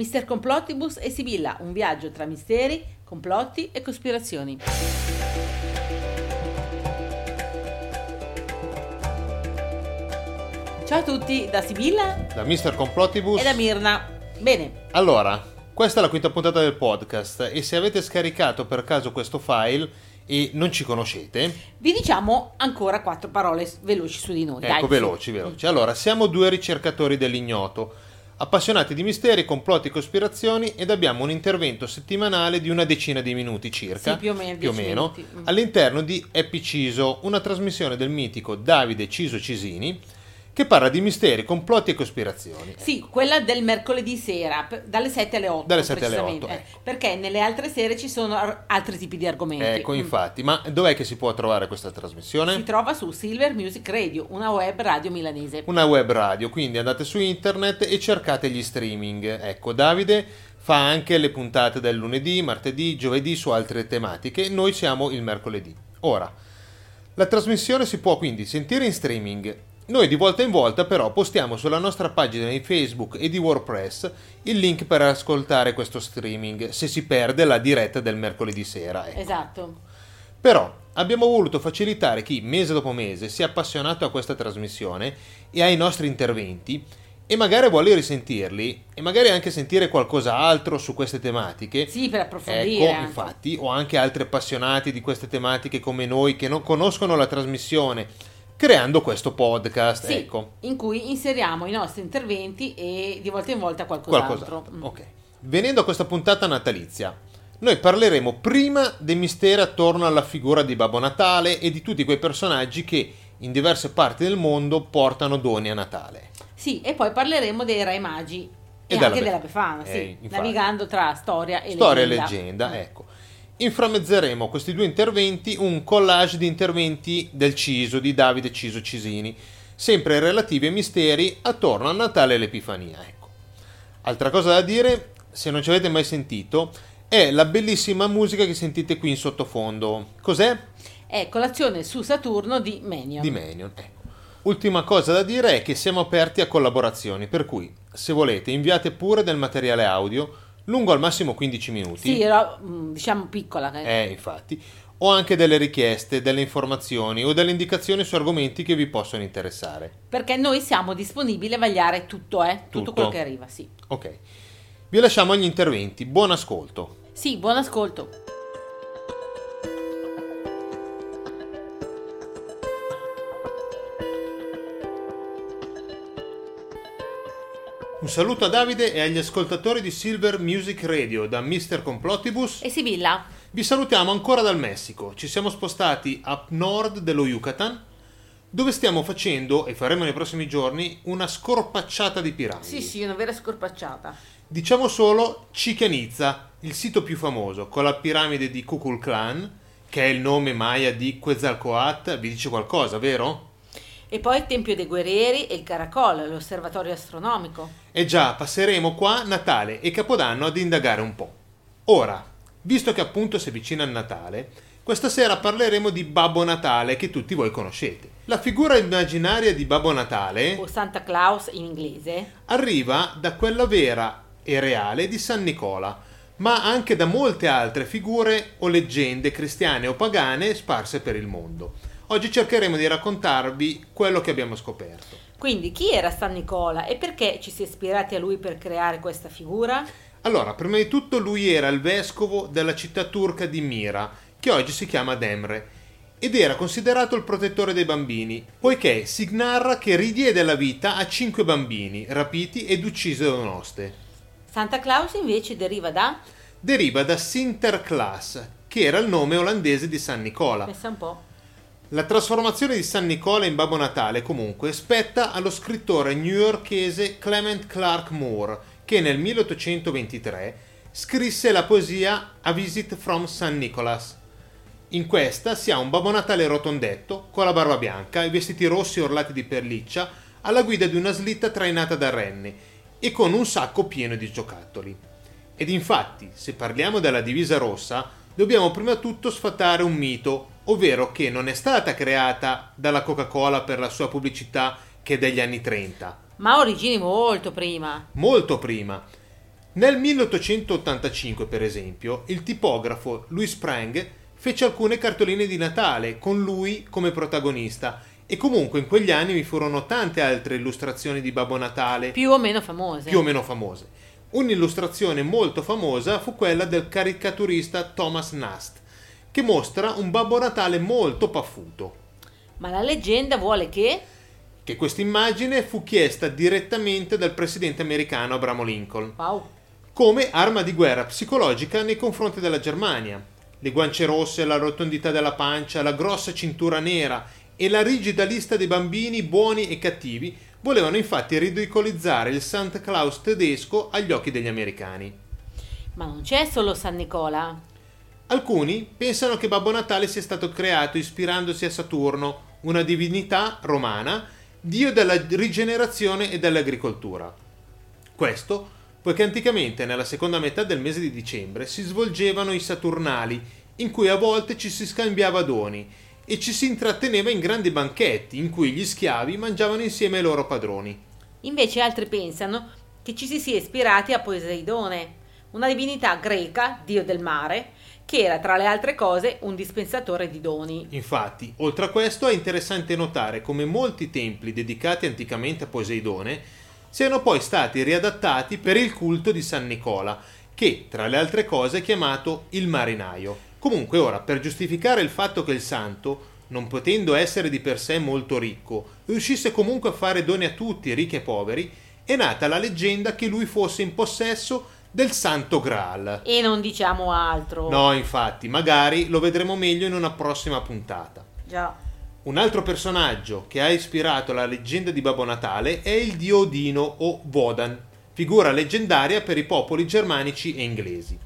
Mister Complottibus e Sibilla, un viaggio tra misteri, complotti e cospirazioni. Ciao a tutti, da Sibilla Da Mr. Complottibus. e da Mirna. Bene, Allora, questa è la quinta puntata del podcast e se avete scaricato per caso questo file e non ci conoscete, vi diciamo ancora quattro parole veloci su di noi. ecco, dai, veloci, veloci. Allora, siamo due ricercatori dell'ignoto, appassionati di misteri, complotti e cospirazioni ed abbiamo un intervento settimanale di una decina di minuti circa, Sì, più o meno, più o meno, all'interno di Happy Ciso, una trasmissione del mitico Davide Ciso Cisini che parla di misteri, complotti e cospirazioni. Sì, quella del mercoledì sera, dalle 7 alle 8. Dalle 7 alle precisamente, 8, eh, ecco. Perché nelle altre sere ci sono ar- altri tipi di argomenti. Ecco, Mm. infatti, ma dov'è che si può trovare questa trasmissione? Si trova su Silver Music Radio, una web radio milanese. una web radio, quindi andate su internet e cercate gli streaming. Ecco, Davide fa anche le puntate del lunedì, martedì, giovedì su altre tematiche, noi siamo il mercoledì. Ora, la trasmissione si può quindi sentire in streaming. Noi di volta in volta però postiamo sulla nostra pagina di Facebook e di WordPress il link per ascoltare questo streaming se si perde la diretta del mercoledì sera. ecco. Esatto. Però abbiamo voluto facilitare chi mese dopo mese si è appassionato a questa trasmissione e ai nostri interventi e magari vuole risentirli e magari anche sentire qualcos'altro su queste tematiche. Sì, per approfondire. Ecco, infatti, o anche altri appassionati di queste tematiche come noi che non conoscono la trasmissione, creando questo podcast. Sì, Ecco, in cui inseriamo i nostri interventi e di volta in volta qualcos'altro. qualcos'altro. Mm. Ok. Venendo a questa puntata natalizia, noi parleremo prima dei misteri attorno alla figura di Babbo Natale e di tutti quei personaggi che in diverse parti del mondo portano doni a Natale. Sì, e poi parleremo dei Re Magi e, E anche della Befana, sì, Eh, infatti. navigando tra storia e Storia e leggenda. leggenda, Mm. ecco. Inframmezzeremo questi due interventi, un collage di interventi del Ciso, di Davide Ciso Cisini, sempre relativi ai misteri attorno a Natale e l'Epifania. Ecco. Altra cosa da dire, se non ci avete mai sentito, è la bellissima musica che sentite qui in sottofondo. Cos'è? È Colazione su Saturno di Menion. Di Menion. Ecco. Ultima cosa da dire è che siamo aperti a collaborazioni, per cui se volete inviate pure del materiale audio lungo al massimo 15 minuti. Sì, era, mm, diciamo piccola. eh. Eh, infatti. O anche delle richieste, delle informazioni o delle indicazioni su argomenti che vi possono interessare. Perché noi siamo disponibili a vagliare tutto, eh? Tutto, Tutto. quello che arriva, sì. Ok. Vi lasciamo agli interventi. Buon ascolto. Sì, buon ascolto. Un saluto a Davide e agli ascoltatori di Silver Music Radio da Mr. Complottibus. E Sibilla? Vi salutiamo ancora dal Messico. Ci siamo spostati a nord dello Yucatan, dove stiamo facendo, e faremo nei prossimi giorni, una scorpacciata di piramidi. Sì, sì, una vera scorpacciata. Diciamo solo Chichen Itza, il sito più famoso, con la piramide di Kukulkan, che è il nome maya di Quetzalcoatl, vi dice qualcosa, vero? E poi il Tempio dei Guerrieri e il Caracol, l'osservatorio astronomico. E già passeremo qua Natale e Capodanno ad indagare un po'. Ora, visto che appunto si avvicina il Natale, questa sera parleremo di Babbo Natale che tutti voi conoscete. La figura immaginaria di Babbo Natale O Santa Claus in inglese. arriva da quella vera e reale di San Nicola, ma anche da molte altre figure o leggende cristiane o pagane sparse per il mondo. Oggi cercheremo di raccontarvi quello che abbiamo scoperto. Quindi, chi era San Nicola e perché ci si è ispirati a lui per creare questa figura? Allora, prima di tutto lui era il vescovo della città turca di Mira, che oggi si chiama Demre, ed era considerato il protettore dei bambini, poiché si narra che ridiede la vita a cinque bambini rapiti ed uccisi da un'oste. Santa Claus invece deriva da... Deriva da Sinterklaas, che era il nome olandese di San Nicola. Pensa un po'. La trasformazione di San Nicola in Babbo Natale comunque spetta allo scrittore newyorkese Clement Clark Moore, che nel 1823 scrisse la poesia A Visit from St. Nicholas. In questa si ha un Babbo Natale rotondetto, con la barba bianca, i vestiti rossi orlati di perliccia, alla guida di una slitta trainata da renne e con un sacco pieno di giocattoli. Ed infatti, se parliamo della divisa rossa, dobbiamo prima di tutto sfatare un mito, ovvero che non è stata creata dalla Coca-Cola per la sua pubblicità che è degli anni 30, Ma ha origini molto prima. molto prima. Nel 1885, per esempio, il tipografo Louis Sprang fece alcune cartoline di Natale con lui come protagonista e comunque in quegli anni vi furono tante altre illustrazioni di Babbo Natale Più o meno famose. più o meno famose. Un'illustrazione molto famosa fu quella del caricaturista Thomas Nast, che mostra un Babbo Natale molto paffuto. Ma la leggenda vuole che... Che questa immagine fu chiesta direttamente dal presidente americano Abramo Lincoln Wow. come arma di guerra psicologica nei confronti della Germania. Le guance rosse, la rotondità della pancia, la grossa cintura nera e la rigida lista dei bambini buoni e cattivi volevano infatti ridicolizzare il Santa Claus tedesco agli occhi degli americani. Ma non c'è solo San Nicola. Alcuni pensano che Babbo Natale sia stato creato ispirandosi a Saturno, una divinità romana, dio della rigenerazione e dell'agricoltura. Questo poiché anticamente nella seconda metà del mese di dicembre si svolgevano i Saturnali, in cui a volte ci si scambiava doni e ci si intratteneva in grandi banchetti in cui gli schiavi mangiavano insieme ai loro padroni. Invece altri pensano che ci si sia ispirati a Poseidone, una divinità greca, dio del mare, che era tra le altre cose un dispensatore di doni. Infatti, oltre a questo è interessante notare come molti templi dedicati anticamente a Poseidone siano poi stati riadattati per il culto di San Nicola, che tra le altre cose è chiamato il marinaio. Comunque ora, per giustificare il fatto che il santo, non potendo essere di per sé molto ricco, riuscisse comunque a fare doni a tutti, ricchi e poveri, è nata la leggenda che lui fosse in possesso del Santo Graal. E non diciamo altro. No, infatti, magari lo vedremo meglio in una prossima puntata. Già. Un altro personaggio che ha ispirato la leggenda di Babbo Natale è il dio Odino o Wodan, figura leggendaria per i popoli germanici e inglesi.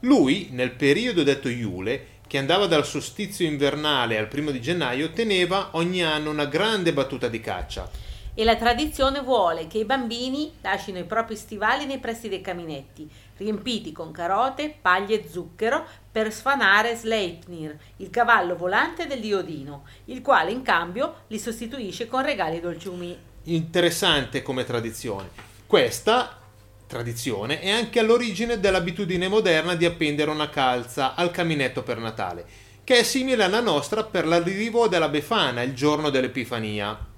Lui, nel periodo detto Iule, che andava dal solstizio invernale al primo di gennaio, teneva ogni anno una grande battuta di caccia. E la tradizione vuole che i bambini lasciino i propri stivali nei pressi dei caminetti, riempiti con carote, paglie e zucchero, per sfanare Sleipnir, il cavallo volante del dio Odino, il quale in cambio li sostituisce con regali dolciumi. Interessante come tradizione. Questa tradizione è anche all'origine dell'abitudine moderna di appendere una calza al caminetto per Natale, che è simile alla nostra per l'arrivo della Befana il giorno dell'Epifania.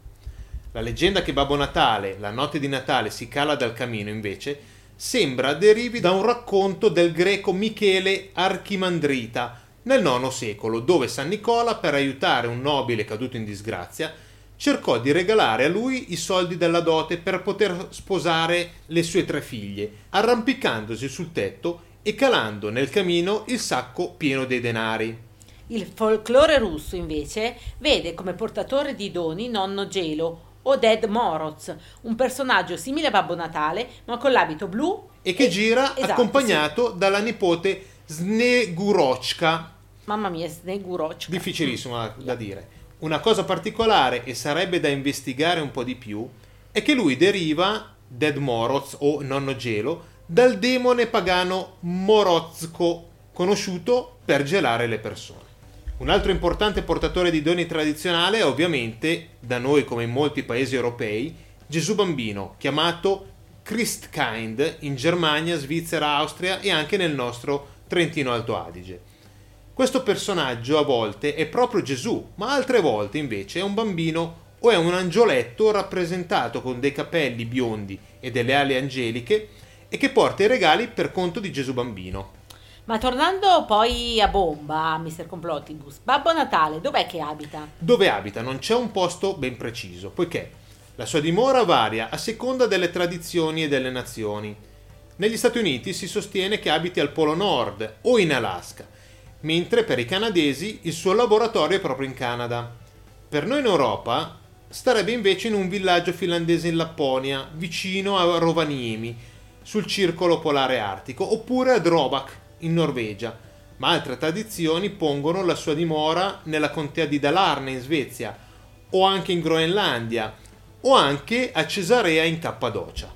La leggenda che Babbo Natale, la notte di Natale, si cala dal camino, invece, sembra derivi da un racconto del greco Michele Archimandrita nel IX secolo, dove San Nicola, per aiutare un nobile caduto in disgrazia, cercò di regalare a lui i soldi della dote per poter sposare le sue tre figlie, arrampicandosi sul tetto e calando nel camino il sacco pieno dei denari. Il folklore russo, invece, vede come portatore di doni nonno Gelo o Ded Moroz, un personaggio simile a Babbo Natale, ma con l'abito blu E che gira esatto, accompagnato dalla nipote Snegurochka, sì. Mamma mia, Snegurochka. difficilissimo da, da dire. Una cosa particolare e sarebbe da investigare un po' di più è che lui deriva, Dead Moroz o Nonno Gelo, dal demone pagano Morozco, conosciuto per gelare le persone. Un altro importante portatore di doni tradizionale è ovviamente, da noi come in molti paesi europei, Gesù Bambino, chiamato Christkind in Germania, Svizzera, Austria e anche nel nostro Trentino Alto Adige. Questo personaggio a volte è proprio Gesù, ma altre volte invece è un bambino o è un angioletto rappresentato con dei capelli biondi e delle ali angeliche e che porta i regali per conto di Gesù Bambino. Ma tornando poi a bomba, Mr. Complottibus, Babbo Natale, dov'è che abita? Dove abita non c'è un posto ben preciso, poiché la sua dimora varia a seconda delle tradizioni e delle nazioni. Negli Stati Uniti si sostiene che abiti al Polo Nord o in Alaska, mentre per i canadesi il suo laboratorio è proprio in Canada. Per noi in Europa starebbe invece in un villaggio finlandese in Lapponia, vicino a Rovaniemi, sul circolo polare artico, oppure a Drobak, in Norvegia, ma altre tradizioni pongono la sua dimora nella contea di Dalarne in Svezia, o anche in Groenlandia, o anche a Cesarea in Cappadocia.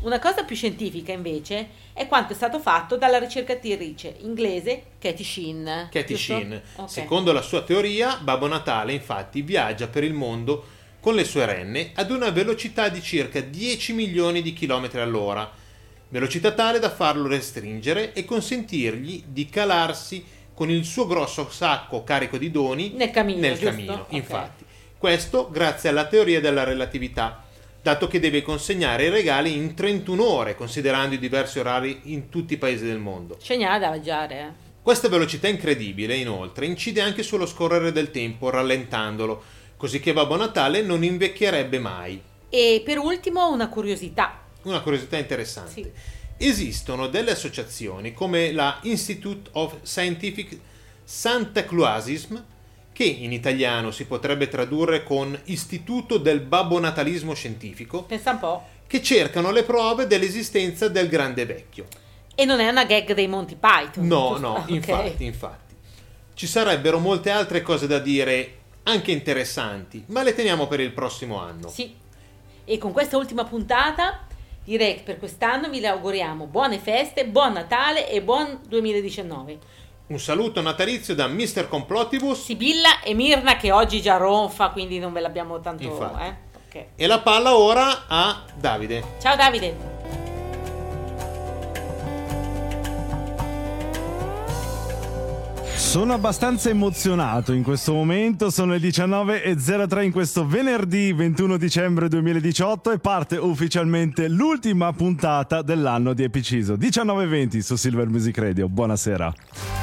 Una cosa più scientifica, invece, è quanto è stato fatto dalla ricercatrice inglese Katie Sheen. Katie? Sheen. Ok. Secondo la sua teoria, Babbo Natale infatti viaggia per il mondo con le sue renne ad una velocità di circa 10 milioni di chilometri all'ora, velocità tale da farlo restringere e consentirgli di calarsi con il suo grosso sacco carico di doni nel camino. Nel camino, okay. infatti. Questo grazie alla teoria della relatività, dato che deve consegnare i regali in 31 ore, considerando i diversi orari in tutti i paesi del mondo. C'è niente da mangiare, eh. Questa velocità incredibile, inoltre, incide anche sullo scorrere del tempo, rallentandolo, così che Babbo Natale non invecchierebbe mai. E per ultimo una curiosità. Una curiosità interessante. Sì. Esistono delle associazioni come la Institute of Scientific Santa Clausism, che in italiano si potrebbe tradurre con Istituto del Babbo Natalismo Scientifico. Pensa un po'. Che cercano le prove dell'esistenza del grande vecchio. E non è una gag dei Monty Python. No, no, okay. infatti, infatti. Ci sarebbero molte altre cose da dire, anche interessanti, ma le teniamo per il prossimo anno. Sì. E con questa ultima puntata direi che per quest'anno vi auguriamo buone feste, buon Natale e buon 2019. Un saluto natalizio da Mr. Complotibus, Sibilla e Mirna che oggi già ronfa, quindi non ve l'abbiamo tanto... Eh? Okay. E la palla ora a Davide. Ciao Davide. Sono abbastanza emozionato in questo momento, sono le 19.03 in questo venerdì 21 dicembre 2018 e parte ufficialmente l'ultima puntata dell'anno di Epiciso. 19.20 su Silver Music Radio, buonasera.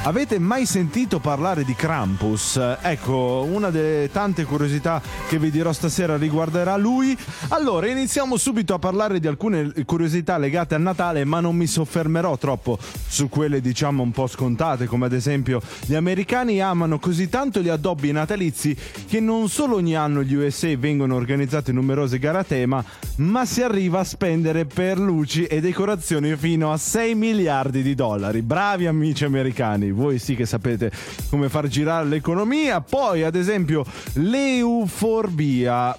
Avete mai sentito parlare di Krampus? Ecco, una delle tante curiosità che vi dirò stasera riguarderà lui. Allora, iniziamo subito a parlare di alcune curiosità legate al Natale, ma non mi soffermerò troppo su quelle diciamo un po' scontate, come ad esempio gli americani amano così tanto gli addobbi natalizi che non solo ogni anno gli USA vengono organizzate numerose gare a tema, ma si arriva a spendere per luci e decorazioni fino a 6 miliardi di dollari. Bravi amici americani, voi sì che sapete come far girare l'economia. Poi, ad esempio, l'euforbia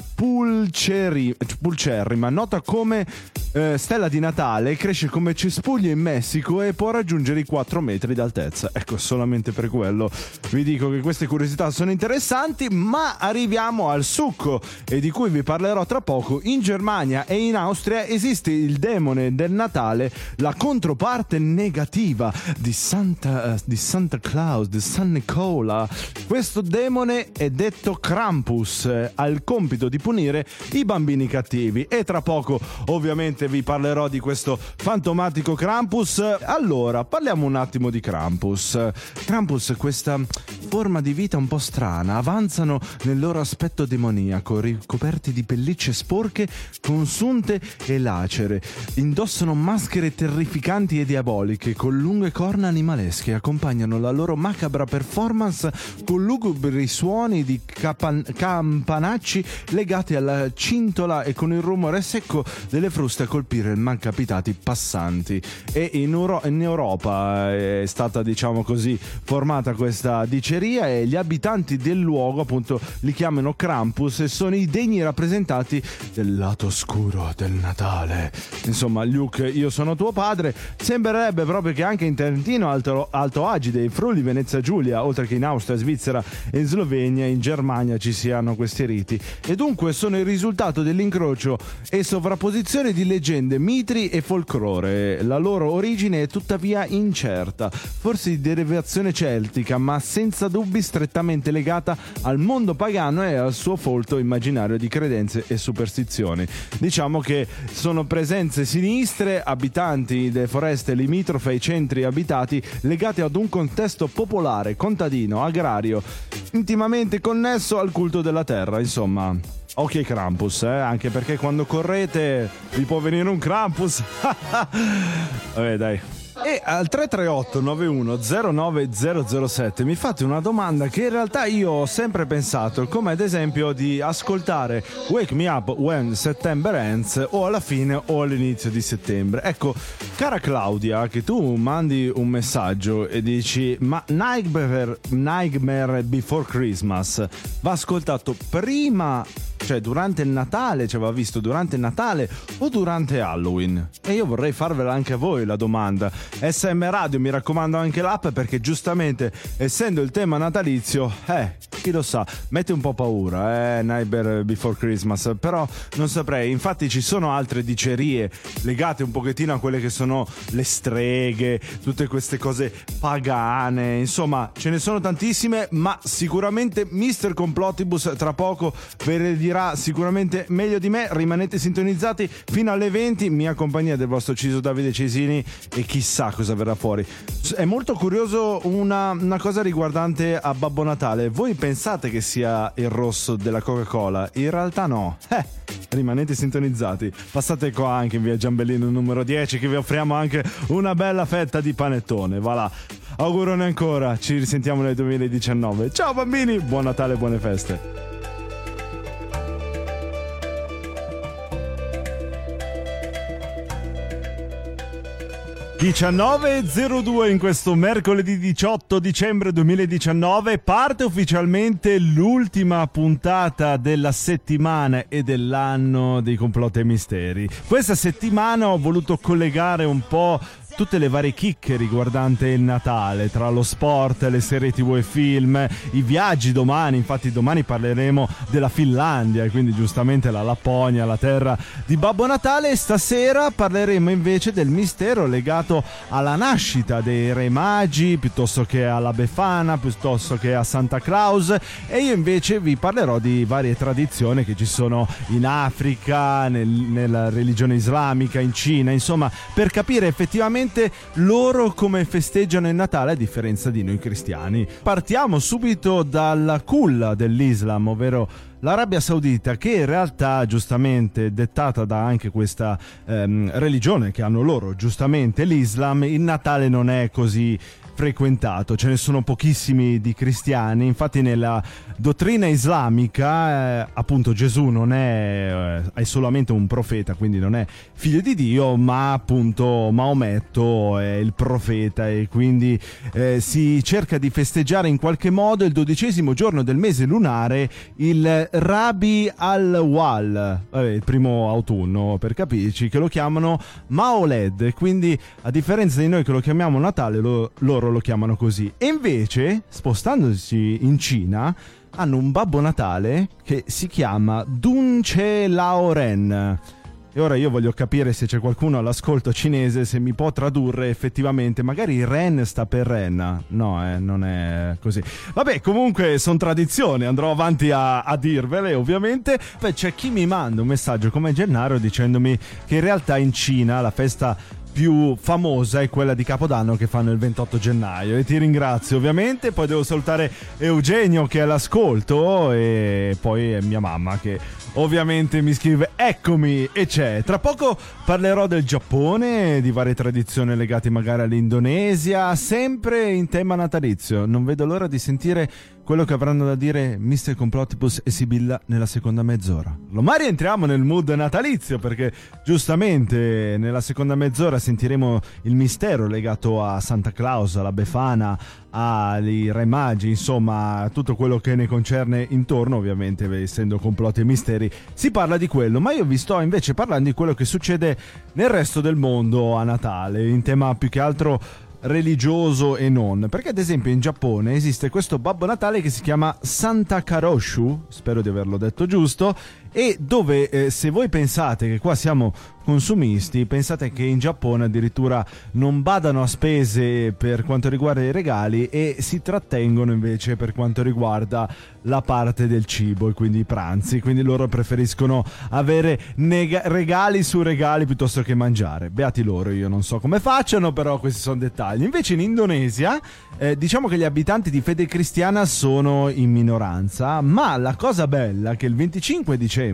pulcerrima, nota come eh, stella di Natale, cresce come cespuglio in Messico e può raggiungere i 4 metri d'altezza. Ecco, solamente per quello quello vi dico che queste curiosità sono interessanti, ma arriviamo al succo e di cui vi parlerò tra poco. In Germania e in Austria esiste il demone del Natale, la controparte negativa di Santa, uh, di Santa Claus, di San Nicola. Questo demone è detto Krampus, eh, ha il compito di punire i bambini cattivi e tra poco ovviamente vi parlerò di questo fantomatico Krampus. Allora, parliamo un attimo di Krampus. Krampus questa forma di vita un po' strana, avanzano nel loro aspetto demoniaco, ricoperti di pellicce sporche, consunte e lacere. Indossano maschere terrificanti e diaboliche, con lunghe corna animalesche, accompagnano la loro macabra performance con lugubri suoni di capan- campanacci legati alla cintola e con il rumore secco delle fruste a colpire il malcapitati passanti. E in, Euro- in Europa è stata, diciamo così, formata chiamata questa diceria e gli abitanti del luogo appunto li chiamano Krampus e sono i degni rappresentanti del lato oscuro del Natale. Insomma, Luke, io sono tuo padre. Sembrerebbe proprio che anche in Trentino, Alto, Alto Agide, in Friuli, Venezia Giulia, oltre che in Austria, Svizzera e in Slovenia, in Germania ci siano questi riti. E dunque sono il risultato dell'incrocio e sovrapposizione di leggende, mitri e folklore. La loro origine è tuttavia incerta, forse di derivazione celtica celtica, ma senza dubbi strettamente legata al mondo pagano e al suo folto immaginario di credenze e superstizioni. Diciamo che sono presenze sinistre, abitanti delle foreste limitrofe ai centri abitati, legate ad un contesto popolare, contadino, agrario, intimamente connesso al culto della terra, insomma. Ai Krampus, eh? anche perché quando correte vi può venire un Krampus. Vabbè, dai. E al 338 91 09007 mi fate una domanda che in realtà io ho sempre pensato, come ad esempio di ascoltare Wake Me Up When September Ends o alla fine o all'inizio di settembre. Ecco, cara Claudia, che tu mandi un messaggio e dici ma Nightmare, Nightmare Before Christmas va ascoltato prima cioè durante il Natale, ci aveva visto durante il Natale o durante Halloween? E io vorrei farvela anche a voi la domanda. SM Radio, mi raccomando anche l'app perché giustamente essendo il tema natalizio, eh, chi lo sa, mette un po' paura, eh, Nightmare Before Christmas, però non saprei, infatti ci sono altre dicerie legate un pochettino a quelle che sono le streghe, tutte queste cose pagane, insomma, ce ne sono tantissime, ma sicuramente Mr. Complotibus tra poco ve le dirà sicuramente meglio di me, rimanete sintonizzati fino alle 20, mia compagnia del vostro Ciso Davide Cesini e chissà cosa verrà fuori. È molto curioso una, una cosa riguardante a Babbo Natale, voi pensate che sia il rosso della Coca-Cola? In realtà no. Eh, rimanete sintonizzati. Passate qua anche in via Giambellino numero 10 che vi offriamo anche una bella fetta di panettone. Va là. Augurone ancora, ci risentiamo nel 2019. Ciao bambini, buon Natale buone feste. 19.02 in questo mercoledì 18 dicembre 2019 parte ufficialmente l'ultima puntata della settimana e dell'anno dei complotti e misteri. Questa settimana ho voluto collegare un po' tutte le varie chicche riguardanti il Natale, tra lo sport, le serie tv e film, i viaggi domani, infatti domani parleremo della Finlandia, quindi giustamente la Lapponia, la terra di Babbo Natale e stasera parleremo invece del mistero legato alla nascita dei Re Magi, piuttosto che alla Befana, piuttosto che a Santa Claus e io invece vi parlerò di varie tradizioni che ci sono in Africa, nel, nella religione islamica, in Cina, insomma, per capire effettivamente esattamente loro come festeggiano il Natale a differenza di noi cristiani. Partiamo subito dalla culla dell'Islam, ovvero l'Arabia Saudita, che in realtà giustamente dettata da anche questa ehm, religione che hanno loro, giustamente l'Islam, il Natale non è così frequentato, ce ne sono pochissimi di cristiani, infatti nella dottrina islamica eh, appunto Gesù non è, eh, è, solamente un profeta, quindi non è figlio di Dio, ma appunto Maometto è il profeta e quindi eh, si cerca di festeggiare in qualche modo il dodicesimo giorno del mese lunare il Rabi al-Wal, il primo autunno per capirci, che lo chiamano Maoled, quindi a differenza di noi che lo chiamiamo Natale, lo, loro loro lo chiamano così. E invece, spostandosi in Cina, hanno un Babbo Natale che si chiama Dunce Laoren. E ora io voglio capire se c'è qualcuno all'ascolto cinese se mi può tradurre effettivamente. Magari Ren sta per Ren. No, eh, non è così. Vabbè, comunque sono tradizioni, andrò avanti a, a dirvele ovviamente. Poi c'è chi mi manda un messaggio come Gennaro dicendomi che in realtà in Cina la festa più famosa è quella di Capodanno che fanno il 28 gennaio. E ti ringrazio ovviamente. Poi devo salutare Eugenio che è all'ascolto e poi mia mamma che ovviamente mi scrive eccomi e c'è tra poco parlerò del Giappone di varie tradizioni legate magari all'Indonesia sempre in tema natalizio non vedo l'ora di sentire quello che avranno da dire Mr. Complotipus e Sibilla nella seconda mezz'ora. Ma rientriamo nel mood natalizio perché giustamente nella seconda mezz'ora sentiremo il mistero legato a Santa Claus, alla Befana, ai Re Magi, insomma tutto quello che ne concerne intorno, ovviamente essendo complotti e misteri, si parla di quello, ma io vi sto invece parlando di quello che succede nel resto del mondo a Natale, in tema più che altro religioso e non. Perché ad esempio in Giappone esiste questo Babbo Natale che si chiama Santa Karoshu, spero di averlo detto giusto, e dove eh, se voi pensate che qua siamo consumisti, pensate che in Giappone addirittura non badano a spese per quanto riguarda i regali e si trattengono invece per quanto riguarda la parte del cibo e quindi i pranzi, quindi loro preferiscono avere nega- regali su regali piuttosto che mangiare. Beati loro, io non so come facciano, però questi sono dettagli. Invece in Indonesia eh, diciamo che gli abitanti di fede cristiana sono in minoranza, ma la cosa bella è che il 25 dicembre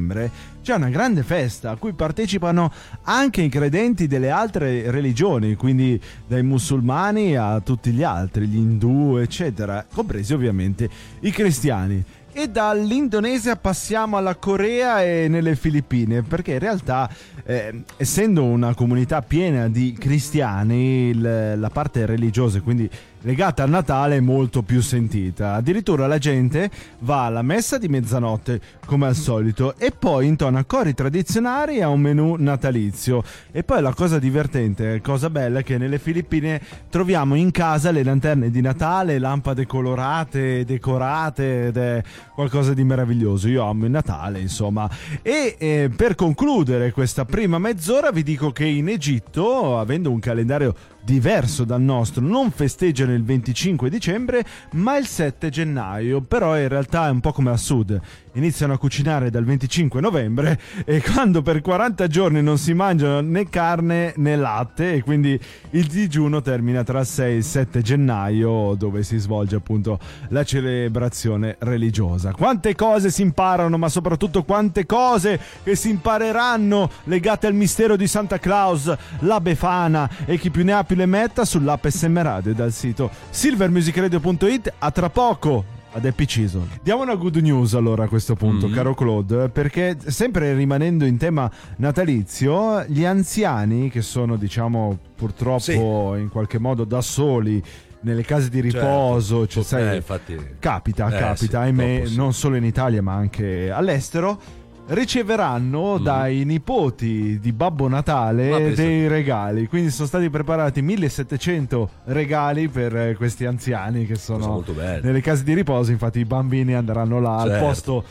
c'è una grande festa a cui partecipano anche i credenti delle altre religioni, quindi dai musulmani a tutti gli altri, gli indù, eccetera, compresi ovviamente i cristiani. E dall'Indonesia passiamo alla Corea e nelle Filippine, perché in realtà, eh, essendo una comunità piena di cristiani, il, la parte religiosa, quindi legata al Natale è molto più sentita. Addirittura la gente va alla messa di mezzanotte come al solito e poi intona cori tradizionali a un menù natalizio. E poi la cosa divertente, cosa bella è che nelle Filippine troviamo in casa le lanterne di Natale, lampade colorate, decorate ed è qualcosa di meraviglioso. Io amo il Natale, insomma. E eh, per concludere questa prima mezz'ora vi dico che in Egitto, avendo un calendario diverso dal nostro, non festeggiano il 25 dicembre, ma il 7 gennaio. Però in realtà è un po' come a sud. Iniziano a cucinare dal 25 novembre e quando per 40 giorni non si mangiano né carne né latte e quindi il digiuno termina tra il 6 e il 7 gennaio dove si svolge appunto la celebrazione religiosa. Quante cose si imparano, ma soprattutto quante cose che si impareranno legate al mistero di Santa Claus, la Befana e chi più ne ha più le metta sull'app SM Radio dal sito silvermusicradio.it. A tra poco ad Happy Chisel. Diamo una good news allora a questo punto, Mm. caro Claude, perché sempre rimanendo in tema natalizio, gli anziani che sono diciamo purtroppo in qualche modo da soli nelle case di riposo, cioè, Eh, sai, infatti. capita, Eh, capita, sì, ahimè, sì. non solo in Italia ma anche all'estero. Riceveranno Mm. dai nipoti di Babbo Natale dei regali, quindi sono stati preparati 1700 regali per eh, questi anziani che sono nelle case di riposo, infatti i bambini andranno là al Certo. posto.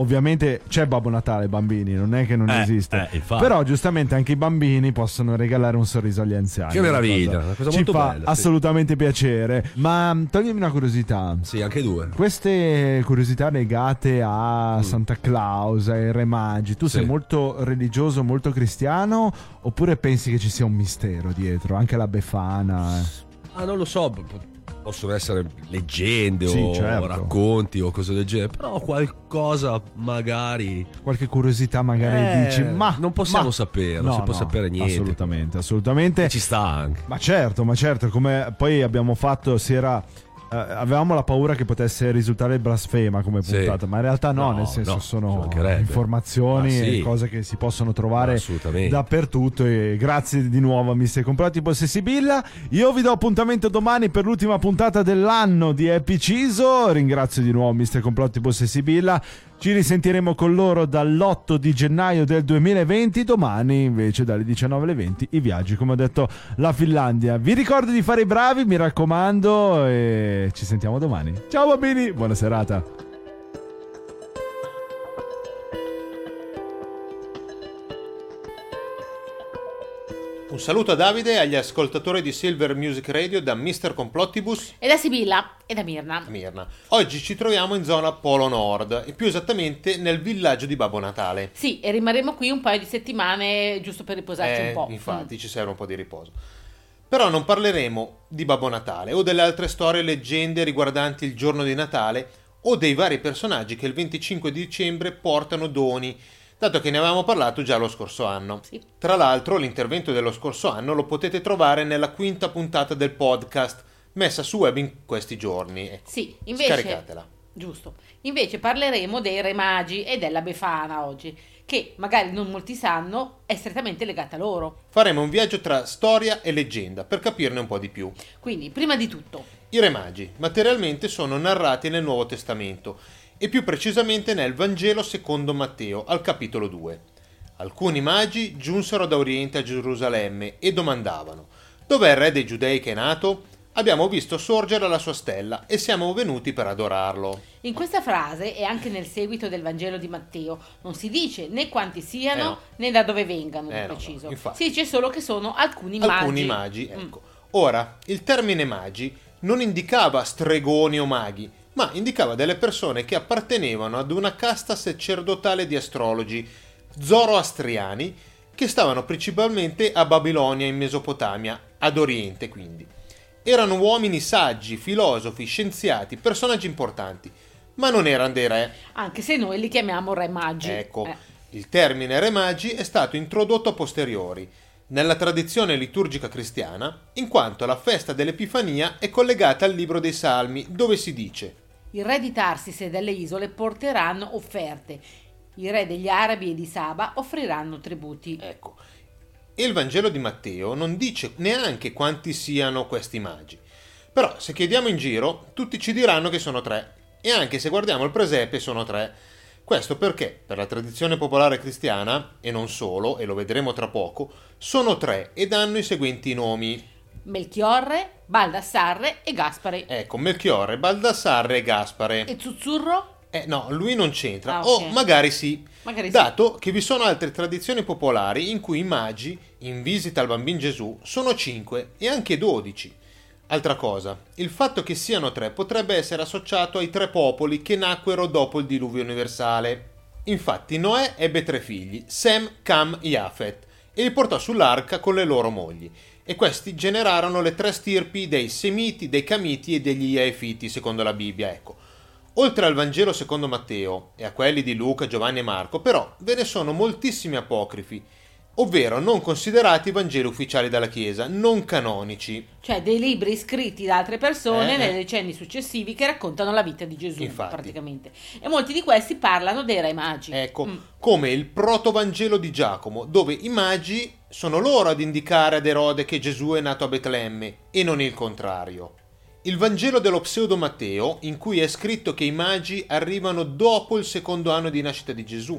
Ovviamente c'è Babbo Natale, bambini, non è che non Eh, esiste. eh. Però giustamente anche i bambini possono regalare un sorriso agli anziani. Che meraviglia, Una una cosa Ci molto fa bella, sì. assolutamente piacere. Ma mh, toglimi una curiosità. Sì, anche due. Queste curiosità legate a Santa Claus, ai Re Magi, tu Mm. Sì. sei molto religioso, molto cristiano oppure pensi che ci sia un mistero dietro, anche la Befana? Ah, non lo so. Possono essere leggende Sì, o certo. racconti o cose del genere. Però qualcosa magari. Qualche curiosità magari Eh, dici, ma non possiamo ma- sapere, non si può sapere niente. Assolutamente, assolutamente. E ci sta anche. Ma certo, ma certo, come poi abbiamo fatto, si era... eh, avevamo la paura che potesse risultare blasfema come Sì. puntata, ma in realtà no, No, nel senso no, sono informazioni Ma sì. e cose che si possono trovare dappertutto e grazie di nuovo a Mister Comploti Possessibilla. Io vi do appuntamento domani per l'ultima puntata dell'anno di Happy Ciso. Ringrazio di nuovo Mister Complotti Possessibilla. Ci risentiremo con loro dall'8 di gennaio del 2020. Domani, invece, dalle 19 alle 20, i viaggi, come ho detto, la Finlandia. Vi ricordo di fare i bravi, mi raccomando, e ci sentiamo domani. Ciao bambini, buona serata. Un saluto a Davide e agli ascoltatori di Silver Music Radio da Mr. Complottibus E da Sibilla e da Mirna. Mirna. Oggi ci troviamo in zona Polo Nord e più esattamente nel villaggio di Babbo Natale. Sì, e rimarremo qui un paio di settimane giusto per riposarci Eh, un po'. Infatti ci serve un po' di riposo. Però non parleremo di Babbo Natale o delle altre storie e leggende riguardanti il giorno di Natale o dei vari personaggi che il 25 dicembre portano doni, dato che ne avevamo parlato già lo scorso anno. Sì. Tra l'altro l'intervento dello scorso anno lo potete trovare nella quinta puntata del podcast messa su web in questi giorni. Ecco, Sì, invece... Scaricatela. Giusto. Invece parleremo dei Re Magi e della Befana oggi, che magari non molti sanno è strettamente legata a loro. Faremo un viaggio tra storia e leggenda per capirne un po' di più. Quindi, prima di tutto, I Re Magi materialmente sono narrati nel Nuovo Testamento e più precisamente nel Vangelo secondo Matteo al capitolo 2. Alcuni magi giunsero da Oriente a Gerusalemme e domandavano: Dov'è il re dei Giudei che è nato? Abbiamo visto sorgere la sua stella e siamo venuti per adorarlo. in questa frase e anche nel seguito del Vangelo di Matteo non si dice né quanti siano Eh no. né da dove vengano, Eh di no, preciso. no, si dice solo che sono alcuni magi. Alcuni magi, Mm. ecco. Ora, il termine magi non indicava stregoni o maghi, ma indicava delle persone che appartenevano ad una casta sacerdotale di astrologi zoroastriani che stavano principalmente a Babilonia in Mesopotamia, ad Oriente quindi. Erano uomini saggi, filosofi, scienziati, personaggi importanti, ma non erano dei re. Anche se noi li chiamiamo Re Magi. Ecco, Eh. il termine re magi è stato introdotto a posteriori nella tradizione liturgica cristiana, in quanto la festa dell'Epifania è collegata al libro dei Salmi, dove si dice I re di Tarsis e delle isole porteranno offerte. I re degli Arabi e di Saba offriranno tributi. Ecco. E il Vangelo di Matteo non dice neanche quanti siano questi magi. Però se chiediamo in giro, tutti ci diranno che sono tre. E anche se guardiamo il presepe sono tre. Questo perché, per la tradizione popolare cristiana, e non solo, e lo vedremo tra poco, sono tre ed hanno i seguenti nomi. Melchiorre, Baldassarre e Gaspare. Ecco, Melchiorre, Baldassarre e Gaspare. E Zuzzurro? Eh no, lui non c'entra. Ah, O ok. magari sì. Magari sì. dato che vi sono altre tradizioni popolari in cui i magi, in visita al bambino Gesù, sono 5 e anche 12. Altra cosa, il fatto che siano tre potrebbe essere associato ai tre popoli che nacquero dopo il diluvio universale. Infatti Noè ebbe tre figli, Sem, Cam e Jafet, e li portò sull'arca con le loro mogli. E questi generarono le tre stirpi dei Semiti, dei Camiti e degli Jaefiti, secondo la Bibbia, ecco. Oltre al Vangelo secondo Matteo e a quelli di Luca, Giovanni e Marco, però ve ne sono moltissimi apocrifi, ovvero non considerati Vangeli ufficiali dalla Chiesa, non canonici. Cioè dei libri scritti da altre persone Eh, nei eh. decenni successivi che raccontano la vita di Gesù, Infatti. praticamente. E molti di questi parlano dei re magi. Ecco, Mm. come il protovangelo di Giacomo, dove i magi sono loro ad indicare ad Erode che Gesù è nato a Betlemme e non il contrario. Il Vangelo dello pseudo Matteo, in cui è scritto che i magi arrivano dopo il secondo anno di nascita di Gesù.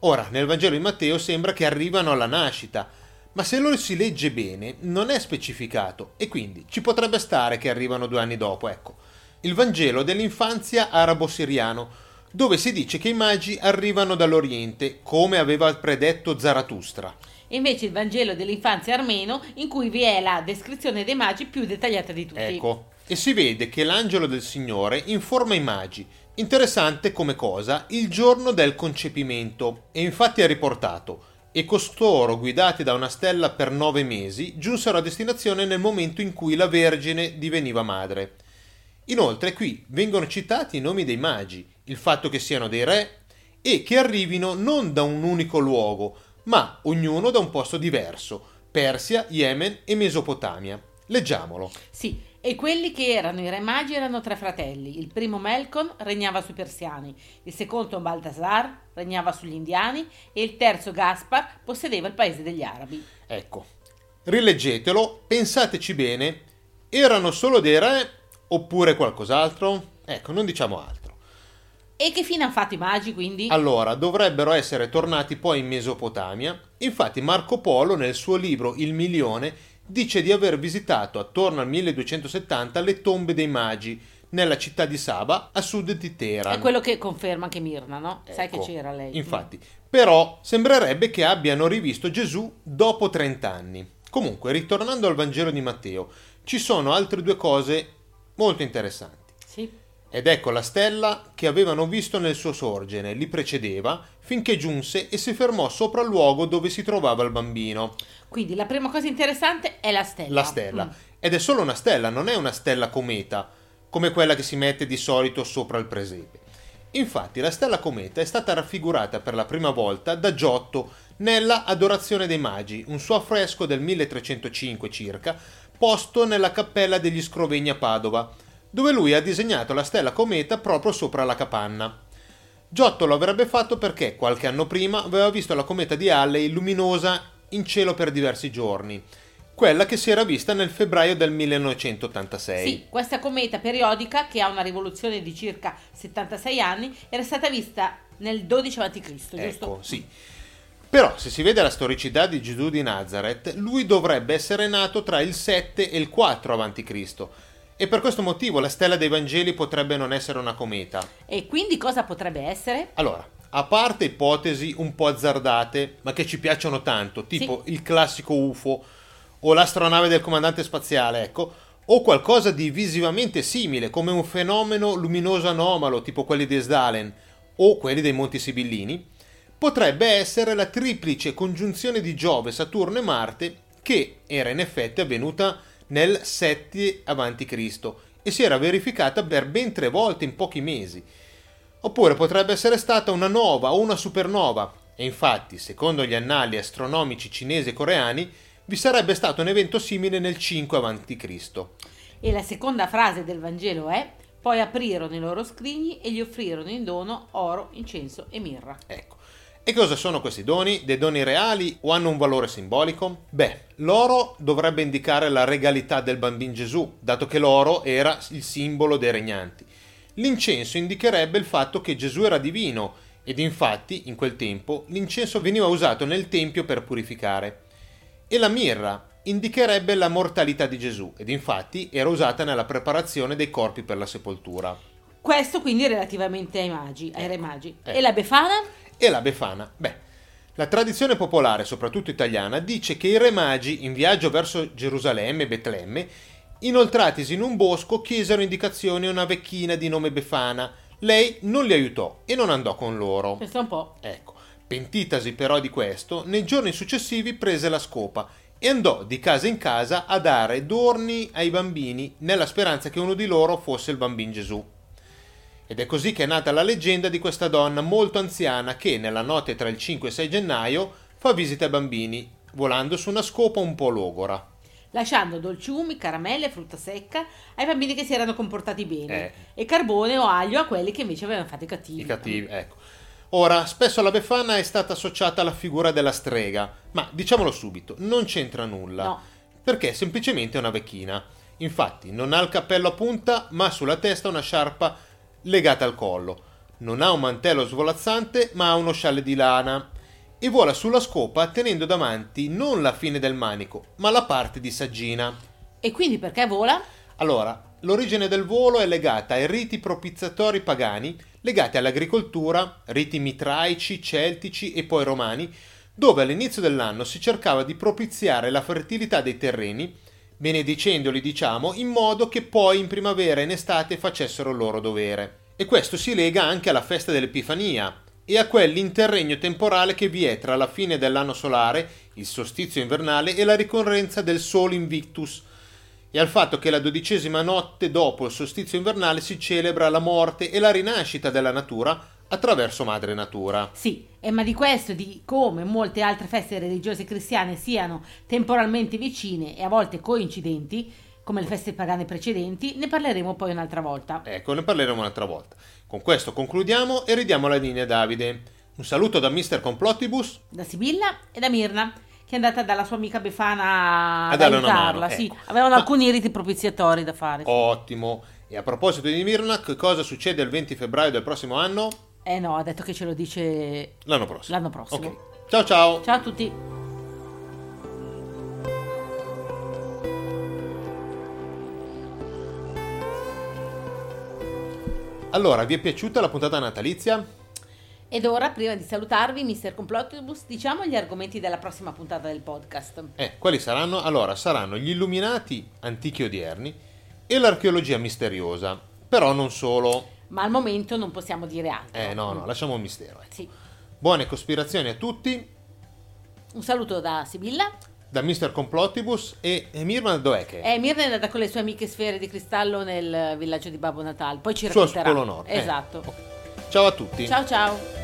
Ora, nel Vangelo di Matteo sembra che arrivano alla nascita, ma se lo si legge bene non è specificato e quindi ci potrebbe stare che arrivano due anni dopo, ecco. Il Vangelo dell'infanzia arabo-siriano, dove si dice che i magi arrivano dall'Oriente, come aveva predetto Zarathustra. E invece il Vangelo dell'infanzia armeno, in cui vi è la descrizione dei magi più dettagliata di tutti. Ecco, e si vede che l'angelo del Signore informa i magi. Interessante come cosa, il giorno del concepimento. E infatti è riportato. E costoro, guidati da una stella per nove mesi, giunsero a destinazione nel momento in cui la Vergine diveniva madre. Inoltre qui vengono citati i nomi dei magi, il fatto che siano dei re e che arrivino non da un unico luogo, ma ognuno da un posto diverso, Persia, Yemen e Mesopotamia. Leggiamolo. Sì, e quelli che erano i re magi erano tre fratelli. Il primo Melkon regnava sui persiani, il secondo Baltasar regnava sugli indiani e il terzo Gaspar possedeva il paese degli arabi. Ecco, rileggetelo, pensateci bene, erano solo dei re oppure qualcos'altro? Ecco, non diciamo altro. E che fine hanno fatto i magi quindi? Allora, dovrebbero essere tornati poi in Mesopotamia. Infatti Marco Polo nel suo libro Il Milione dice di aver visitato attorno al 1270 le tombe dei magi nella città di Saba a sud di Teheran. È quello che conferma anche Mirna, no? Sai che Ecco, c'era lei. Infatti, però sembrerebbe che abbiano rivisto Gesù dopo 30 anni. Comunque, ritornando al Vangelo di Matteo, ci sono altre due cose molto interessanti. Sì. Ed ecco la stella che avevano visto nel suo sorgene, li precedeva finché giunse e si fermò sopra il luogo dove si trovava il bambino. Quindi la prima cosa interessante è la stella. La stella. Mm. Ed è solo una stella, non è una stella cometa, come quella che si mette di solito sopra il presepe. Infatti la stella cometa è stata raffigurata per la prima volta da Giotto nella Adorazione dei Magi, un suo affresco del 1305 circa, posto nella cappella degli Scrovegni a Padova, dove lui ha disegnato la stella cometa proprio sopra la capanna. Giotto lo avrebbe fatto perché qualche anno prima aveva visto la cometa di Halley luminosa in cielo per diversi giorni, quella che si era vista nel febbraio del 1986. Sì, questa cometa periodica, che ha una rivoluzione di circa 76 anni, era stata vista nel 12 a.C., giusto? Ecco, sì. Però, se si vede la storicità di Gesù di Nazareth, lui dovrebbe essere nato tra il 7 e il 4 a.C. E per questo motivo la stella dei Vangeli potrebbe non essere una cometa. E quindi cosa potrebbe essere? Allora, a parte ipotesi un po' azzardate, ma che ci piacciono tanto, tipo il classico UFO o l'astronave del comandante spaziale, ecco, o qualcosa di visivamente simile, come un fenomeno luminoso anomalo, tipo quelli di Sdalen o quelli dei Monti Sibillini, potrebbe essere la triplice congiunzione di Giove, Saturno e Marte che era in effetti avvenuta nel 7 a.C. e si era verificata per ben tre volte in pochi mesi. Oppure potrebbe essere stata una nova o una supernova, e infatti, secondo gli annali astronomici cinesi e coreani, vi sarebbe stato un evento simile nel 5 a.C. E la seconda frase del Vangelo è: Poi aprirono i loro scrigni e gli offrirono in dono oro, incenso e mirra. Ecco. E cosa sono questi doni? Dei doni reali o hanno un valore simbolico? Beh, l'oro dovrebbe indicare la regalità del bambino Gesù, dato che l'oro era il simbolo dei regnanti. L'incenso indicherebbe il fatto che Gesù era divino ed infatti, in quel tempo, l'incenso veniva usato nel Tempio per purificare. E la mirra indicherebbe la mortalità di Gesù ed infatti era usata nella preparazione dei corpi per la sepoltura. Questo quindi relativamente ai magi, ai re magi. Ecco. E la Befana? E la Befana? Beh, la tradizione popolare, soprattutto italiana, dice che i re magi, in viaggio verso Gerusalemme e Betlemme, inoltratisi in un bosco, chiesero indicazioni a una vecchina di nome Befana. Lei non li aiutò e non andò con loro. Pensa un po'. Ecco, pentitasi però di questo, nei giorni successivi prese la scopa e andò di casa in casa a dare dorni ai bambini nella speranza che uno di loro fosse il bambino Gesù. Ed è così che è nata la leggenda di questa donna molto anziana che nella notte tra il 5 e 6 gennaio fa visita ai bambini, volando su una scopa un po' logora. Lasciando dolciumi, caramelle e frutta secca ai bambini che si erano comportati bene Eh. e carbone o aglio a quelli che invece avevano fatto i cattivi. I cattivi, ecco. Ora, spesso la Befana è stata associata alla figura della strega, ma diciamolo subito, non c'entra nulla. No. Perché è semplicemente una vecchina. Infatti, non ha il cappello a punta, ma sulla testa una sciarpa legata al collo. Non ha un mantello svolazzante, ma ha uno scialle di lana. E vola sulla scopa tenendo davanti non la fine del manico, ma la parte di saggina. E quindi perché vola? Allora, l'origine del volo è legata ai riti propiziatori pagani legati all'agricoltura, riti mitraici, celtici e poi romani, dove all'inizio dell'anno si cercava di propiziare la fertilità dei terreni, benedicendoli diciamo, in modo che poi in primavera e in estate facessero il loro dovere. E questo si lega anche alla festa dell'Epifania e a quell'interregno temporale che vi è tra la fine dell'anno solare, il solstizio invernale e la ricorrenza del Sol Invictus, e al fatto che la dodicesima notte dopo il solstizio invernale si celebra la morte e la rinascita della natura attraverso Madre Natura. Sì, e ma di questo e di come molte altre feste religiose cristiane siano temporalmente vicine e a volte coincidenti, come le feste pagane precedenti, ne parleremo poi un'altra volta. Ecco, ne parleremo un'altra volta. Con questo concludiamo e ridiamo la linea a Davide. Un saluto da Mr. Complottibus. Da Sibilla e da Mirna, che è andata dalla sua amica Befana A ad aiutarla. mano, sì, ecco. avevano Ma- alcuni riti propiziatori da fare. Ottimo. E a proposito di Mirna, che cosa succede il 20 febbraio del prossimo anno? Eh no, ha detto che ce lo dice L'anno prossimo. l'anno prossimo. Ok. Ciao ciao. Ciao a tutti. Allora, vi è piaciuta la puntata natalizia? Ed ora, prima di salutarvi, Mr. Complottibus, diciamo gli argomenti della prossima puntata del podcast. Eh, quali saranno? Allora, saranno gli illuminati antichi odierni e l'archeologia misteriosa. Però non solo. Ma al momento non possiamo dire altro. Eh, no, no, lasciamo un mistero. ecco. Sì. Buone cospirazioni a tutti. Un saluto da Sibilla. Da Mr. Complottibus e, e Mirna dov'è che è? E Mirna è andata con le sue amiche sfere di cristallo nel villaggio di Babbo Natale. Poi ci Su racconterà. Polo Nord. eh. Esatto. Ok. Ciao a tutti. Ciao ciao.